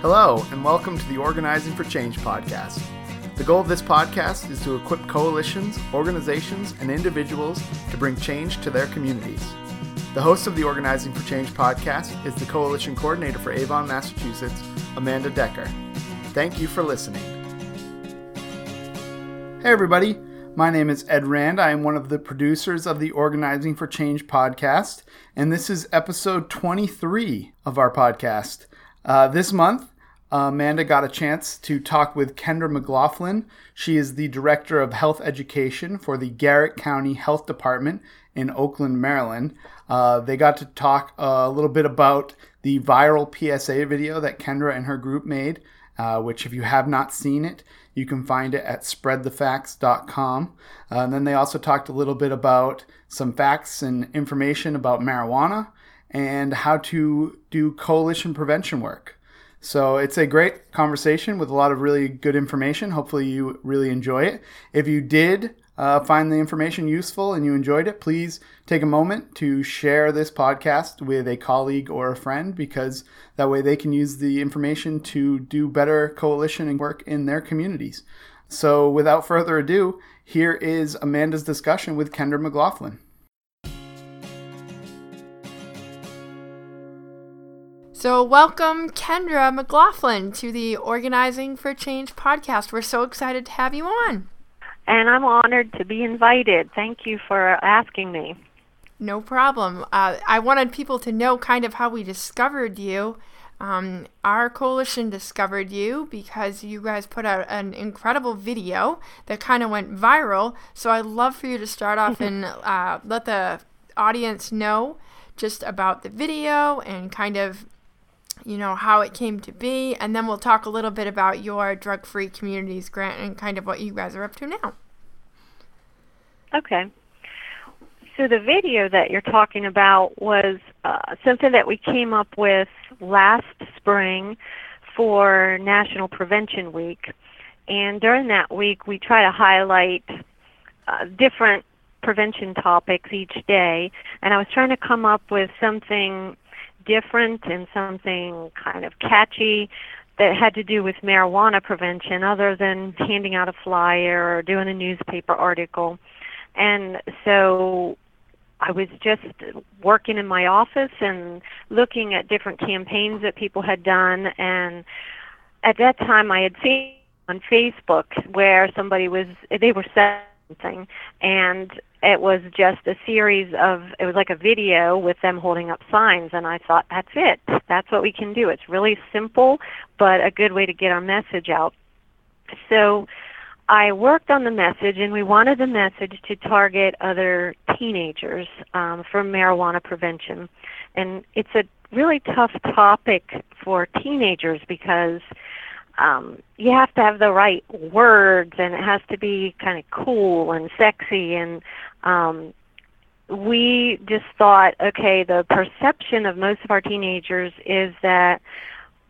Hello, and welcome to the Organizing for Change podcast. The goal of this podcast is to equip coalitions, organizations, and individuals to bring change to their communities. The host of the Organizing for Change podcast is the Coalition Coordinator for Avon, Massachusetts, Amanda Decker. Thank you for listening. Hey, everybody. My name is Ed Rand. I am one of the producers of the Organizing for Change podcast, and this is episode 23 of our podcast. Uh, this month, Amanda got a chance to talk with Kendra McLaughlin. She is the Director of Health Education for the Garrett County Health Department in Oakland, Maryland. Uh, they got to talk a little bit about the viral PSA video that Kendra and her group made, uh, which, if you have not seen it, you can find it at spreadthefacts.com. Uh, and then they also talked a little bit about some facts and information about marijuana and how to do coalition prevention work. So it's a great conversation with a lot of really good information. Hopefully, you really enjoy it. If you did uh, find the information useful and you enjoyed it, please take a moment to share this podcast with a colleague or a friend because that way they can use the information to do better coalition and work in their communities. So, without further ado, here is Amanda's discussion with Kendra McLaughlin. So, welcome Kendra McLaughlin to the Organizing for Change podcast. We're so excited to have you on. And I'm honored to be invited. Thank you for asking me. No problem. Uh, I wanted people to know kind of how we discovered you. Um, our coalition discovered you because you guys put out an incredible video that kind of went viral. So I'd love for you to start off and uh, let the audience know just about the video and kind of you know, how it came to be, and then we'll talk a little bit about your drug free communities grant and kind of what you guys are up to now. Okay. So, the video that you're talking about was uh, something that we came up with last spring for National Prevention Week. And during that week, we try to highlight uh, different prevention topics each day. And I was trying to come up with something different and something kind of catchy that had to do with marijuana prevention other than handing out a flyer or doing a newspaper article. And so I was just working in my office and looking at different campaigns that people had done and at that time I had seen on Facebook where somebody was they were selling something and it was just a series of it was like a video with them holding up signs and i thought that's it. That's what we can do. It's really simple but a good way to get our message out. So i worked on the message and we wanted the message to target other teenagers um, for marijuana prevention. And it's a really tough topic for teenagers because um, you have to have the right words and it has to be kind of cool and sexy and um, we just thought okay the perception of most of our teenagers is that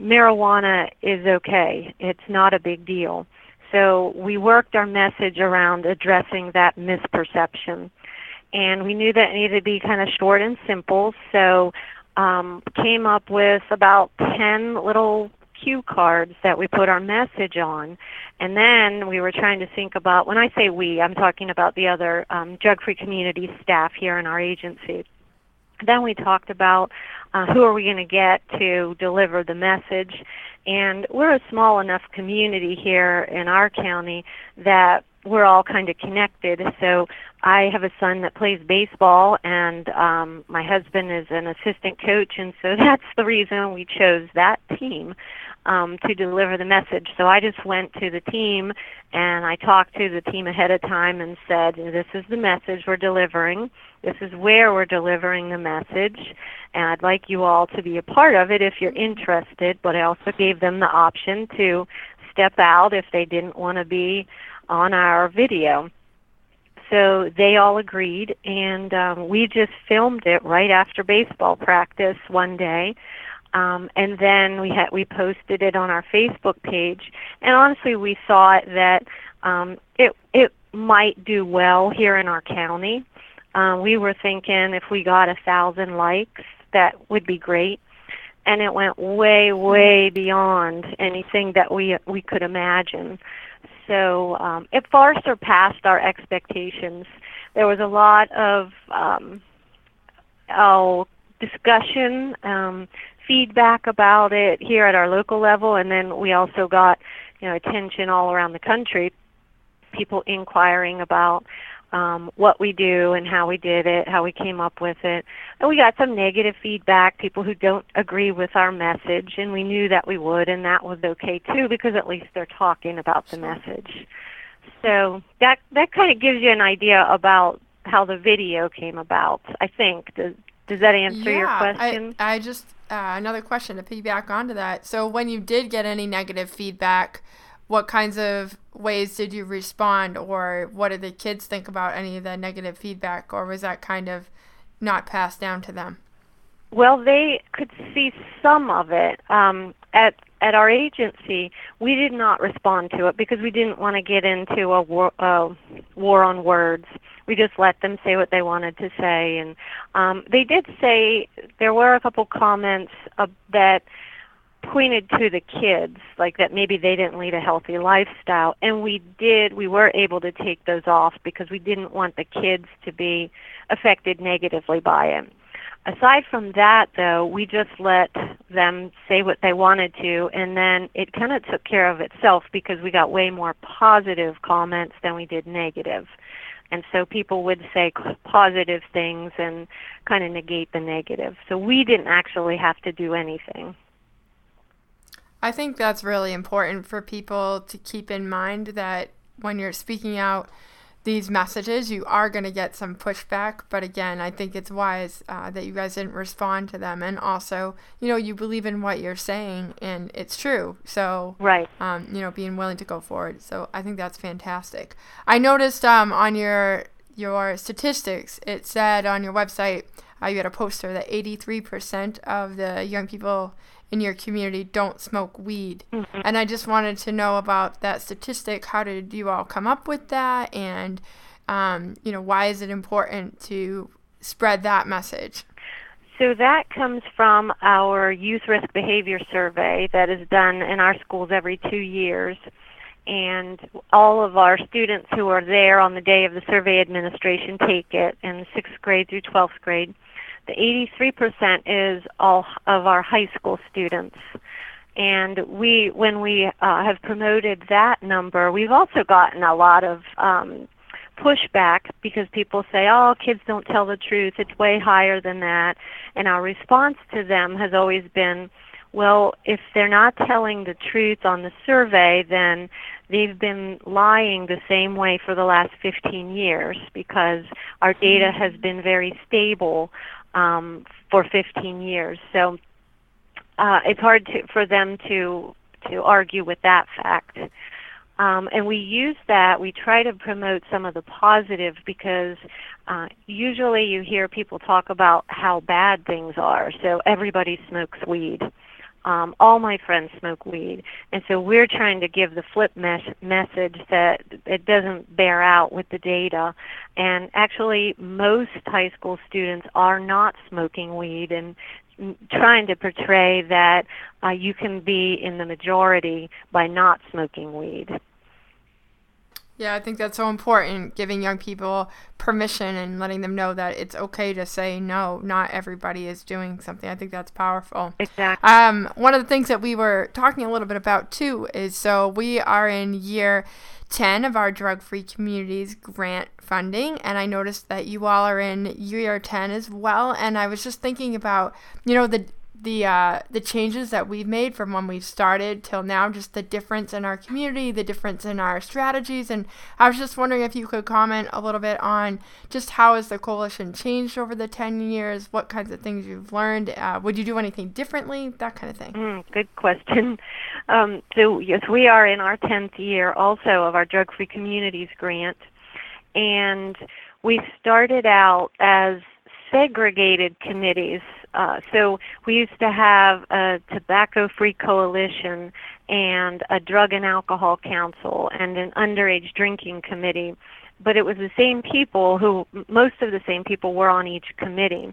marijuana is okay. It's not a big deal. So we worked our message around addressing that misperception. And we knew that it needed to be kind of short and simple. So um, came up with about 10 little cue cards that we put our message on. And then we were trying to think about, when I say we, I'm talking about the other um, drug free community staff here in our agency. Then we talked about uh, who are we going to get to deliver the message. And we're a small enough community here in our county that we're all kind of connected. So I have a son that plays baseball, and um, my husband is an assistant coach, and so that's the reason we chose that team um, to deliver the message. So I just went to the team and I talked to the team ahead of time and said, "This is the message we're delivering. This is where we're delivering the message, and I'd like you all to be a part of it if you're interested." But I also gave them the option to step out if they didn't want to be on our video. So they all agreed, and um, we just filmed it right after baseball practice one day. Um, and then we had we posted it on our Facebook page, and honestly, we thought that um, it it might do well here in our county. Um, we were thinking if we got a thousand likes, that would be great. and it went way, way beyond anything that we we could imagine. So um, it far surpassed our expectations. There was a lot of um, oh, discussion, um, feedback about it here at our local level, and then we also got you know attention all around the country. People inquiring about um, what we do and how we did it, how we came up with it. And we got some negative feedback, people who don't agree with our message, and we knew that we would, and that was okay too because at least they're talking about the message. So that that kind of gives you an idea about how the video came about. I think does does that answer yeah, your question? I, I just uh, another question to piggyback onto that. So when you did get any negative feedback, what kinds of ways did you respond, or what did the kids think about any of the negative feedback, or was that kind of not passed down to them? Well, they could see some of it. Um, at at our agency, we did not respond to it because we didn't want to get into a war, uh, war on words. We just let them say what they wanted to say, and um, they did say there were a couple comments uh, that pointed to the kids, like that maybe they didn't lead a healthy lifestyle, and we did. We were able to take those off because we didn't want the kids to be affected negatively by it. Aside from that, though, we just let them say what they wanted to, and then it kind of took care of itself because we got way more positive comments than we did negative. And so people would say positive things and kind of negate the negative. So we didn't actually have to do anything. I think that's really important for people to keep in mind that when you're speaking out these messages, you are going to get some pushback. But again, I think it's wise uh, that you guys didn't respond to them. And also, you know, you believe in what you're saying and it's true. So, right. Um, you know, being willing to go forward. So I think that's fantastic. I noticed um, on your your statistics, it said on your website, uh, you had a poster that 83% of the young people in your community don't smoke weed. Mm-hmm. And I just wanted to know about that statistic. How did you all come up with that? And, um, you know, why is it important to spread that message? So that comes from our youth risk behavior survey that is done in our schools every two years. And all of our students who are there on the day of the survey administration take it in sixth grade through 12th grade. The 83% is all of our high school students. And we, when we uh, have promoted that number, we've also gotten a lot of um, pushback because people say, "Oh, kids don't tell the truth. It's way higher than that." And our response to them has always been, "Well, if they're not telling the truth on the survey, then they've been lying the same way for the last 15 years because our data has been very stable um, for 15 years. So uh, it's hard to, for them to to argue with that fact. Um, and we use that. We try to promote some of the positive because uh, usually you hear people talk about how bad things are. So everybody smokes weed um, all my friends smoke weed, and so we're trying to give the flip mes- message that it doesn't bear out with the data. And actually, most high school students are not smoking weed, and trying to portray that uh, you can be in the majority by not smoking weed. Yeah, I think that's so important, giving young people permission and letting them know that it's okay to say no. Not everybody is doing something. I think that's powerful. Exactly. Um, one of the things that we were talking a little bit about too is so we are in year 10 of our drug free communities grant funding and i noticed that you all are in year 10 as well and i was just thinking about you know the the uh, the changes that we've made from when we started till now, just the difference in our community, the difference in our strategies, and I was just wondering if you could comment a little bit on just how has the coalition changed over the ten years, what kinds of things you've learned, uh, would you do anything differently, that kind of thing. Mm, good question. Um, so yes, we are in our tenth year also of our Drug Free Communities grant, and we started out as segregated committees uh, so we used to have a tobacco free coalition and a drug and alcohol council and an underage drinking committee but it was the same people who most of the same people were on each committee.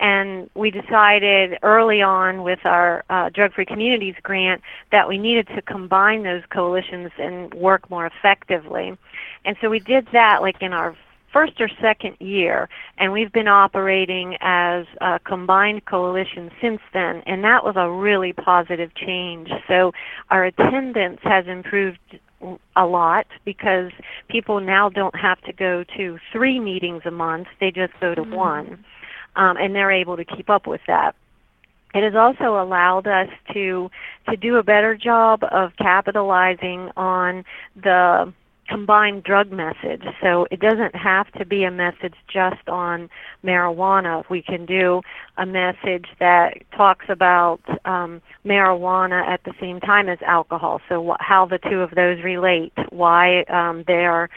And we decided early on with our uh, drug free communities grant that we needed to combine those coalitions and work more effectively. And so we did that like in our first or second year, and we've been operating as a combined coalition since then, and that was a really positive change. So our attendance has improved a lot because people now don't have to go to three meetings a month, they just go to mm-hmm. one, um, and they're able to keep up with that. It has also allowed us to to do a better job of capitalizing on the combined drug message. So it doesn't have to be a message just on marijuana. We can do a message that talks about um, marijuana at the same time as alcohol. So wh- how the two of those relate, why um, they are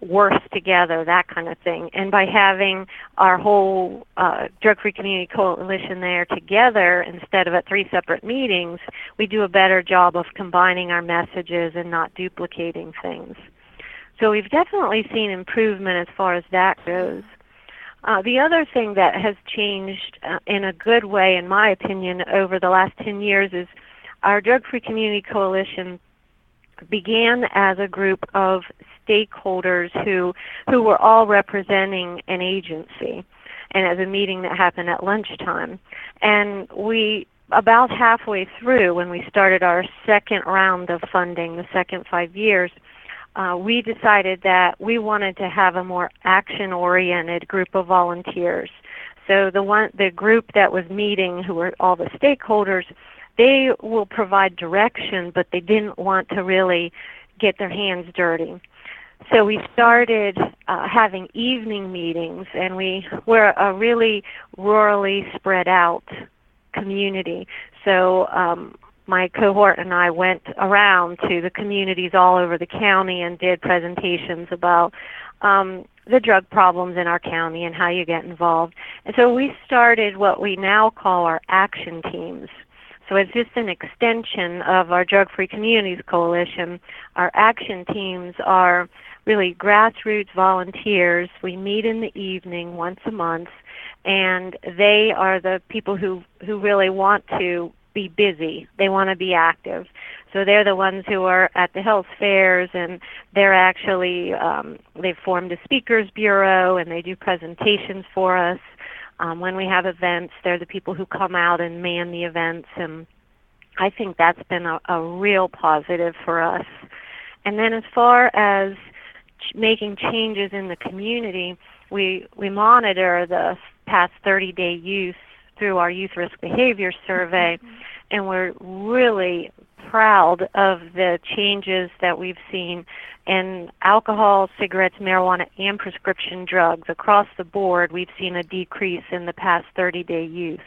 worse together, that kind of thing. And by having our whole uh, drug-free community coalition there together instead of at three separate meetings, we do a better job of combining our messages and not duplicating things. So we've definitely seen improvement as far as that goes. Uh, the other thing that has changed uh, in a good way, in my opinion, over the last 10 years is our Drug Free Community Coalition began as a group of stakeholders who, who were all representing an agency and as a meeting that happened at lunchtime. And we about halfway through when we started our second round of funding, the second five years, uh, we decided that we wanted to have a more action-oriented group of volunteers. So the one, the group that was meeting, who were all the stakeholders, they will provide direction, but they didn't want to really get their hands dirty. So we started uh, having evening meetings, and we were a really rurally spread out community. So um, my cohort and I went around to the communities all over the county and did presentations about um, the drug problems in our county and how you get involved. And so we started what we now call our action teams. So it's just an extension of our Drug Free Communities Coalition. Our action teams are really grassroots volunteers. We meet in the evening once a month and they are the people who who really want to be busy. They want to be active. So they're the ones who are at the health fairs and they're actually, um, they've formed a speakers bureau and they do presentations for us. Um, when we have events, they're the people who come out and man the events and I think that's been a, a real positive for us. And then as far as ch- making changes in the community, we, we monitor the past 30 day use through our youth risk behavior survey, mm-hmm. and we're really proud of the changes that we've seen in alcohol, cigarettes, marijuana, and prescription drugs. Across the board, we've seen a decrease in the past 30 day use.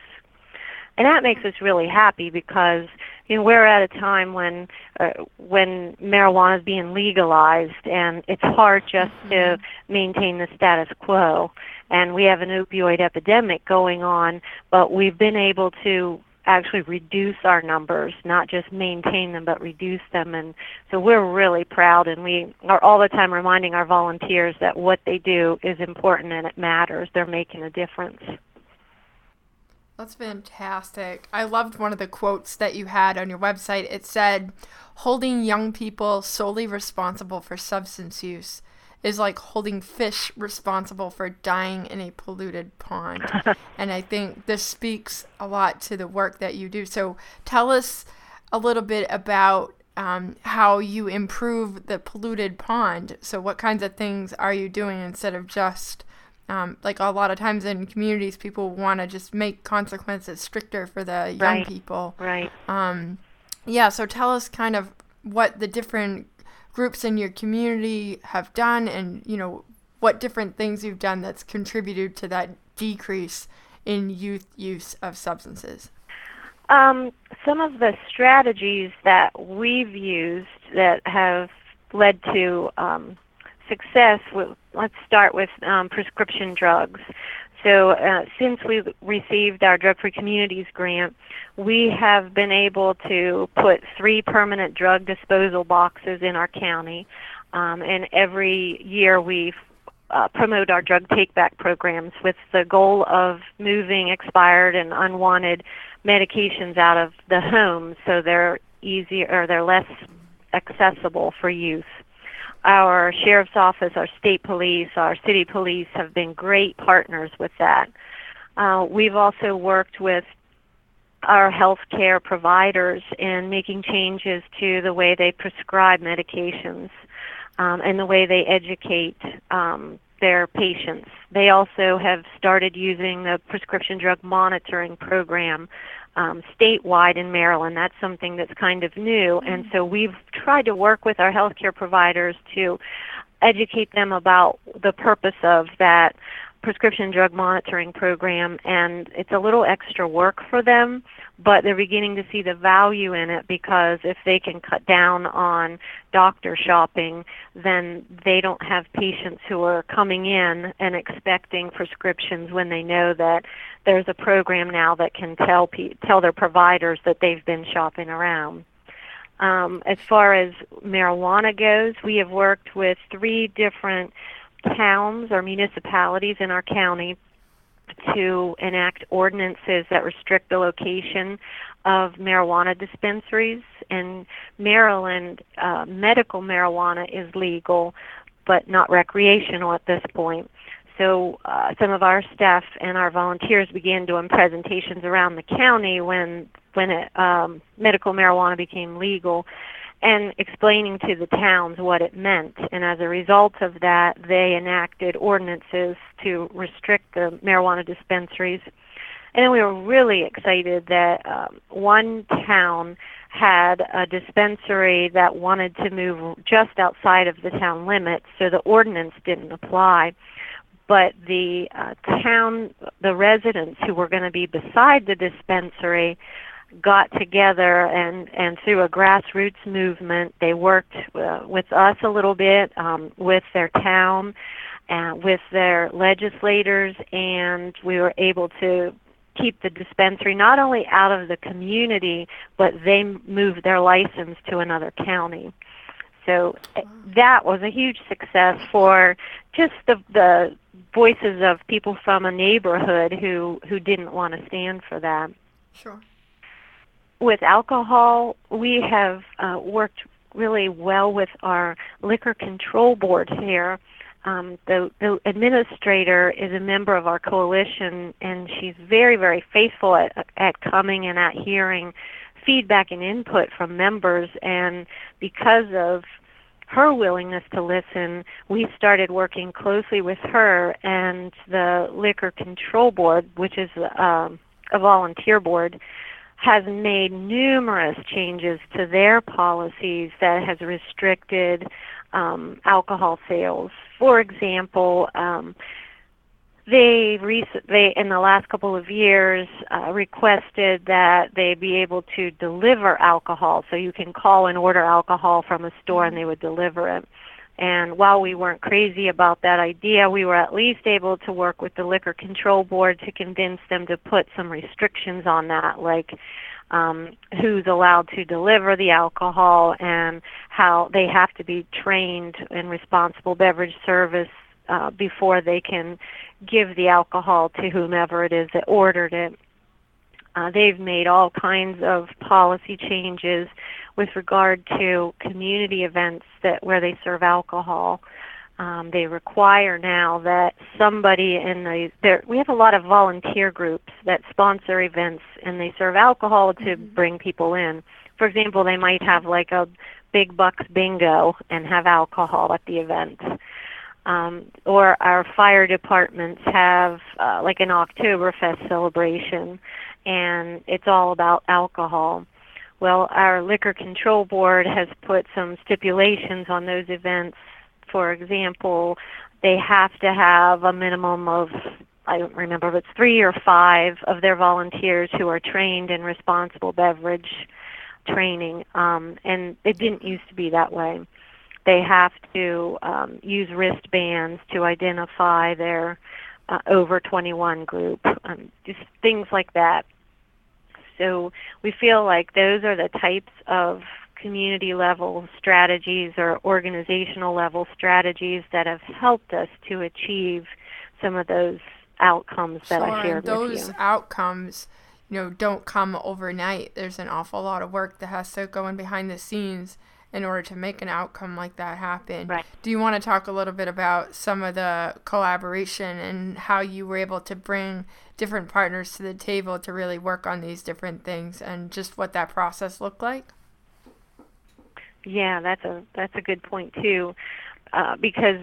And that makes us really happy because you know, we're at a time when uh, when marijuana is being legalized and it's hard just mm-hmm. to maintain the status quo and we have an opioid epidemic going on, but we've been able to actually reduce our numbers, not just maintain them, but reduce them. And so we're really proud, and we are all the time reminding our volunteers that what they do is important and it matters. They're making a difference. That's fantastic. I loved one of the quotes that you had on your website. It said, holding young people solely responsible for substance use is like holding fish responsible for dying in a polluted pond. and I think this speaks a lot to the work that you do. So tell us a little bit about um, how you improve the polluted pond. So, what kinds of things are you doing instead of just um, like a lot of times in communities, people want to just make consequences stricter for the young right. people. Right. Um, yeah. So tell us kind of what the different groups in your community have done and you know what different things you've done that's contributed to that decrease in youth use of substances um, some of the strategies that we've used that have led to um, success let's start with um, prescription drugs so uh, since we received our Drug Free Communities grant, we have been able to put three permanent drug disposal boxes in our county. Um, and every year we uh, promote our drug take back programs with the goal of moving expired and unwanted medications out of the home so they're easier or they're less accessible for use. Our sheriff's office, our state police, our city police have been great partners with that. Uh, we've also worked with our healthcare providers in making changes to the way they prescribe medications um, and the way they educate um, their patients. They also have started using the prescription drug monitoring program um, statewide in Maryland. That's something that's kind of new, and so we've tried to work with our healthcare providers to educate them about the purpose of that prescription drug monitoring program and it's a little extra work for them but they're beginning to see the value in it because if they can cut down on doctor shopping then they don't have patients who are coming in and expecting prescriptions when they know that there's a program now that can tell pe- tell their providers that they've been shopping around. Um, as far as marijuana goes, we have worked with three different towns or municipalities in our county to enact ordinances that restrict the location of marijuana dispensaries. In Maryland, uh, medical marijuana is legal, but not recreational at this point. So uh, some of our staff and our volunteers began doing presentations around the county when when it, um, medical marijuana became legal and explaining to the towns what it meant. And as a result of that, they enacted ordinances to restrict the marijuana dispensaries. And then we were really excited that um, one town had a dispensary that wanted to move just outside of the town limits, so the ordinance didn't apply. But the uh, town, the residents who were going to be beside the dispensary, got together and and through a grassroots movement they worked uh, with us a little bit um, with their town uh, with their legislators and we were able to keep the dispensary not only out of the community but they moved their license to another county. So uh, that was a huge success for just the the voices of people from a neighborhood who who didn't want to stand for that. Sure with alcohol, we have uh, worked really well with our liquor control board here. Um, the, the administrator is a member of our coalition, and she's very, very faithful at, at coming and at hearing feedback and input from members. And because of her willingness to listen, we started working closely with her and the Liquor Control Board, which is um, a volunteer board has made numerous changes to their policies that has restricted um, alcohol sales. For example, um, they, rec- they in the last couple of years uh, requested that they be able to deliver alcohol, so you can call and order alcohol from a store and they would deliver it. And while we weren't crazy about that idea, we were at least able to work with the Liquor Control Board to convince them to put some restrictions on that, like um, who's allowed to deliver the alcohol and how they have to be trained in responsible beverage service uh, before they can give the alcohol to whomever it is that ordered it. Uh, they've made all kinds of policy changes with regard to community events that where they serve alcohol. Um, they require now that somebody in the there we have a lot of volunteer groups that sponsor events and they serve alcohol to mm-hmm. bring people in. For example, they might have like a big bucks bingo and have alcohol at the event. Um, or our fire departments have uh, like an Oktoberfest celebration, and it's all about alcohol. Well, our liquor control board has put some stipulations on those events. For example, they have to have a minimum of I don't remember if it's three or five of their volunteers who are trained in responsible beverage training, um, and it didn't used to be that way. They have to um, use wristbands to identify their uh, over 21 group, um, just things like that. So we feel like those are the types of community level strategies or organizational level strategies that have helped us to achieve some of those outcomes that sure, I shared those with you. outcomes, you know, don't come overnight. There's an awful lot of work that has to go in behind the scenes in order to make an outcome like that happen. Right. Do you want to talk a little bit about some of the collaboration and how you were able to bring different partners to the table to really work on these different things and just what that process looked like? Yeah, that's a that's a good point too, uh, because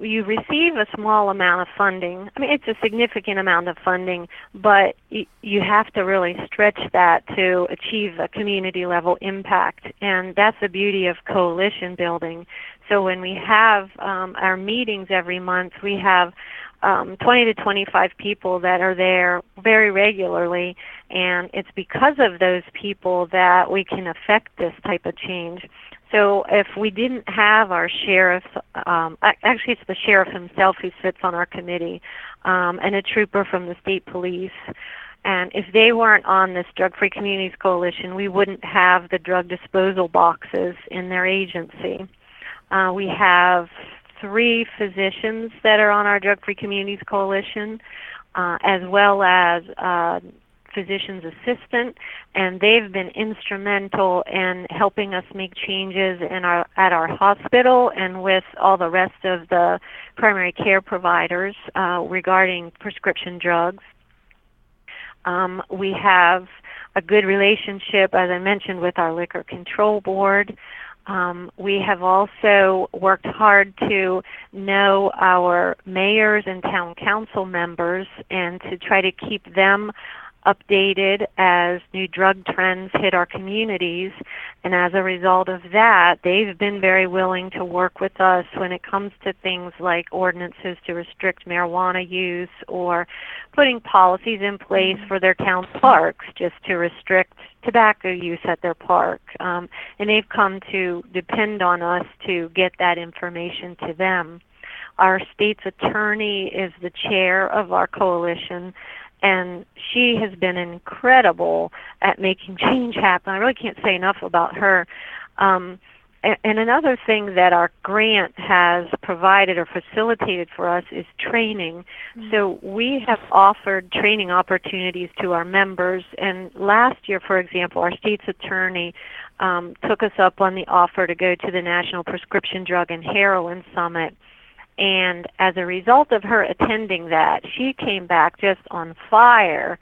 you receive a small amount of funding. I mean, it's a significant amount of funding, but you have to really stretch that to achieve a community level impact. And that's the beauty of coalition building. So when we have um, our meetings every month, we have um, 20 to 25 people that are there very regularly, and it's because of those people that we can affect this type of change. So if we didn't have our sheriff, um, actually it's the sheriff himself who sits on our committee, um, and a trooper from the state police. And if they weren't on this Drug Free Communities Coalition, we wouldn't have the drug disposal boxes in their agency. Uh, we have three physicians that are on our Drug Free Communities Coalition, uh, as well as uh, physician's assistant, and they've been instrumental in helping us make changes in our at our hospital and with all the rest of the primary care providers uh, regarding prescription drugs. Um, we have a good relationship, as I mentioned, with our liquor control board. Um, we have also worked hard to know our mayors and town council members and to try to keep them updated as new drug trends hit our communities. And as a result of that, they've been very willing to work with us when it comes to things like ordinances to restrict marijuana use or putting policies in place for their town parks just to restrict tobacco use at their park. Um, and they've come to depend on us to get that information to them. Our state's attorney is the chair of our coalition, and she has been incredible at making change happen. I really can't say enough about her. Um, and, and another thing that our grant has provided or facilitated for us is training. Mm-hmm. So we have offered training opportunities to our members. And last year, for example, our state's attorney um, took us up on the offer to go to the National Prescription Drug and Heroin Summit and as a result of her attending that, she came back just on fire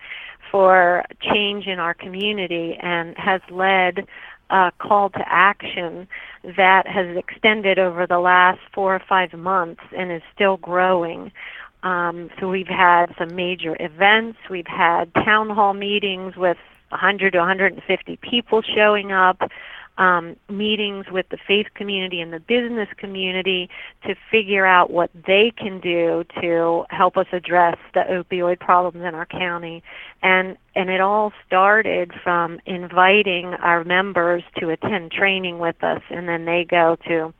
for change in our community and has led a call to action that has extended over the last four or five months and is still growing. Um, so we've had some major events. We've had town hall meetings with 100 to 150 people showing up um, meetings with the faith community and the business community to figure out what they can do to help us address the opioid problems in our county. And and it all started from inviting our members to attend training with us, and then they go to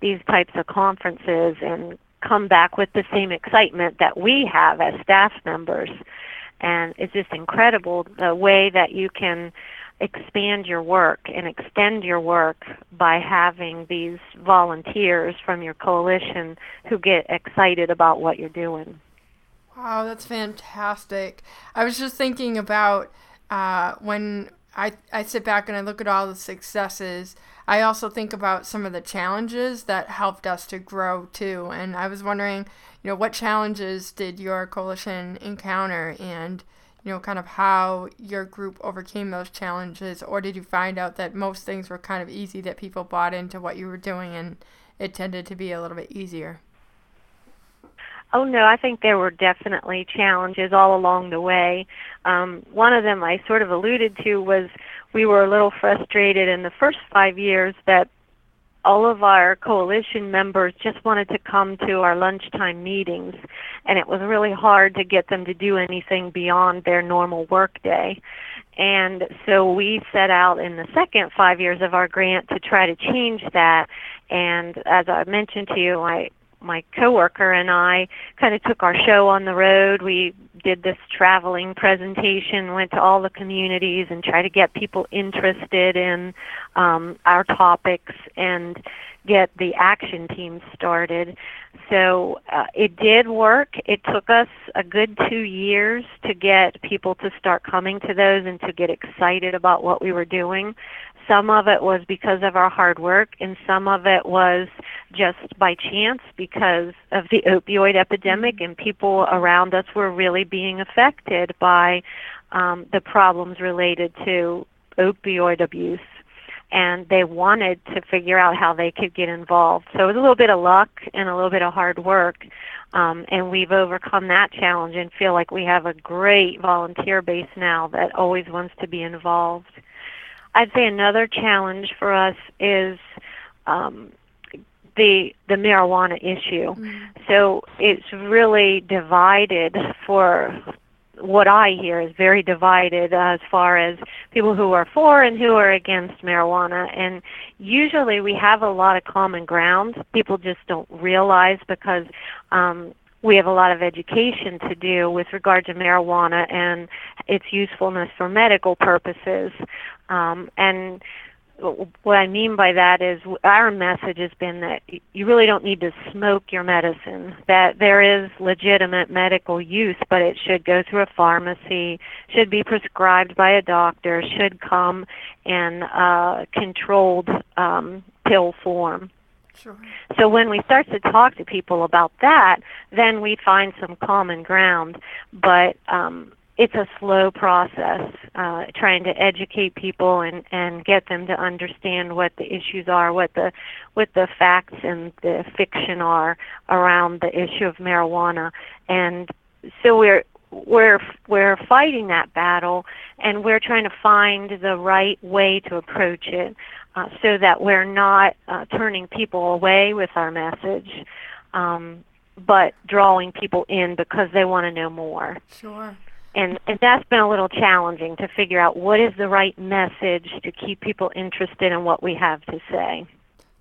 these types of conferences and come back with the same excitement that we have as staff members. And it's just incredible the way that you can expand your work and extend your work by having these volunteers from your coalition who get excited about what you're doing. Wow, that's fantastic. I was just thinking about uh, when I, I sit back and I look at all the successes, I also think about some of the challenges that helped us to grow too. And I was wondering, you know, what challenges did your coalition encounter and you know, kind of how your group overcame those challenges, or did you find out that most things were kind of easy that people bought into what you were doing and it tended to be a little bit easier? Oh no, I think there were definitely challenges all along the way. Um, one of them I sort of alluded to was we were a little frustrated in the first five years that all of our coalition members just wanted to come to our lunchtime meetings and it was really hard to get them to do anything beyond their normal workday and so we set out in the second five years of our grant to try to change that. And as i mentioned to you i my coworker and I kind of took our show on the road. We did this traveling presentation, went to all the communities and tried to get people interested in um, our topics and get the action team started. So uh, it did work. It took us a good two years to get people to start coming to those and to get excited about what we were doing. Some of it was because of our hard work, and some of it was just by chance because of the opioid epidemic, and people around us were really being affected by um, the problems related to opioid abuse and they wanted to figure out how they could get involved. So it was a little bit of luck and a little bit of hard work, um, and we've overcome that challenge and feel like we have a great volunteer base now that always wants to be involved. I'd say another challenge for us is um, the the marijuana issue. Mm-hmm. So it's really divided for what I hear is very divided as far as people who are for and who are against marijuana. And usually we have a lot of common ground. People just don't realize because um, we have a lot of education to do with regard to marijuana and its usefulness for medical purposes. Um, and what I mean by that is our message has been that you really don't need to smoke your medicine. That there is legitimate medical use, but it should go through a pharmacy, should be prescribed by a doctor, should come in a controlled um, pill form. Sure. So when we start to talk to people about that, then we find some common ground. But um, it's a slow process uh, trying to educate people and and get them to understand what the issues are what the what the facts and the fiction are around the issue of marijuana. And so we're we're we're fighting that battle and we're trying to find the right way to approach it uh, so that we're not uh, turning people away with our message um, but drawing people in because they want to know more. Sure and and that's been a little challenging to figure out what is the right message to keep people interested in what we have to say.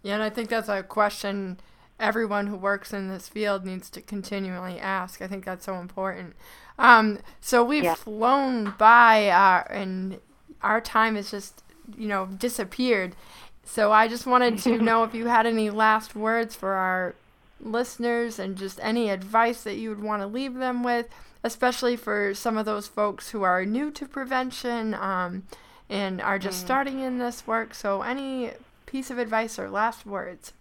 Yeah, and I think that's a question everyone who works in this field needs to continually ask. I think that's so important. Um, so we've yeah. flown by, uh, and our time has just you know disappeared. So I just wanted to know if you had any last words for our listeners and just any advice that you would want to leave them with especially for some of those folks who are new to prevention um, and are just mm. starting in this work. So, any piece of advice or last words?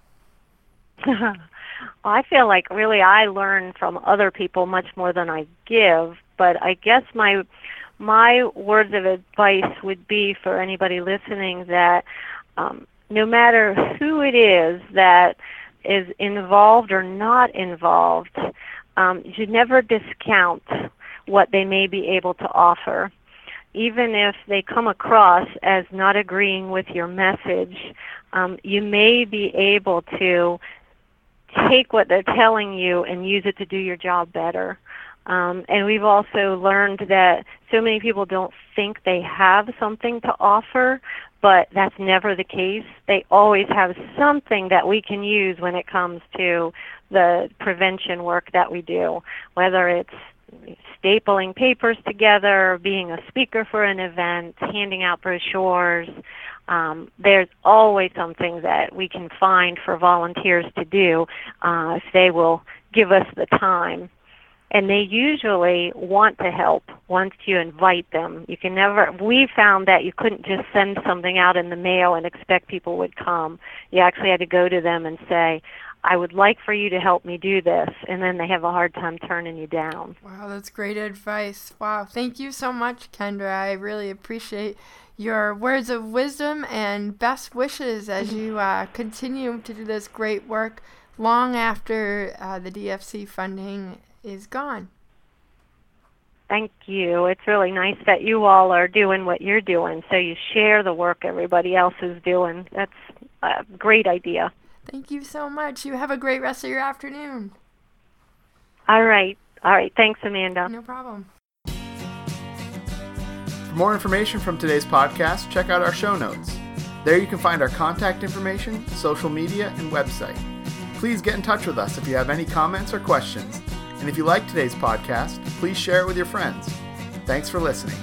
well, I feel like really I learn from other people much more than I give, but I guess my my words of advice would be for anybody listening that um, no matter who it is that is involved or not involved, um, you should never discount what they may be able to offer. Even if they come across as not agreeing with your message, um, you may be able to take what they're telling you and use it to do your job better. Um, and we've also learned that so many people don't think they have something to offer, but that's never the case. They always have something that we can use when it comes to the prevention work that we do, whether it's stapling papers together, being a speaker for an event, handing out brochures. Um, there's always something that we can find for volunteers to do uh, if they will give us the time. And they usually want to help once you invite them. You can never, we found that you couldn't just send something out in the mail and expect people would come. You actually had to go to them and say, I would like for you to help me do this. And then they have a hard time turning you down. Wow, that's great advice. Wow. Thank you so much, Kendra. I really appreciate your words of wisdom and best wishes as you uh, continue to do this great work long after uh, the DFC funding is gone. Thank you. It's really nice that you all are doing what you're doing. So you share the work everybody else is doing. That's a great idea. Thank you so much. You have a great rest of your afternoon. All right. All right. Thanks, Amanda. No problem. For more information from today's podcast, check out our show notes. There you can find our contact information, social media, and website. Please get in touch with us if you have any comments or questions. And if you like today's podcast, please share it with your friends. Thanks for listening.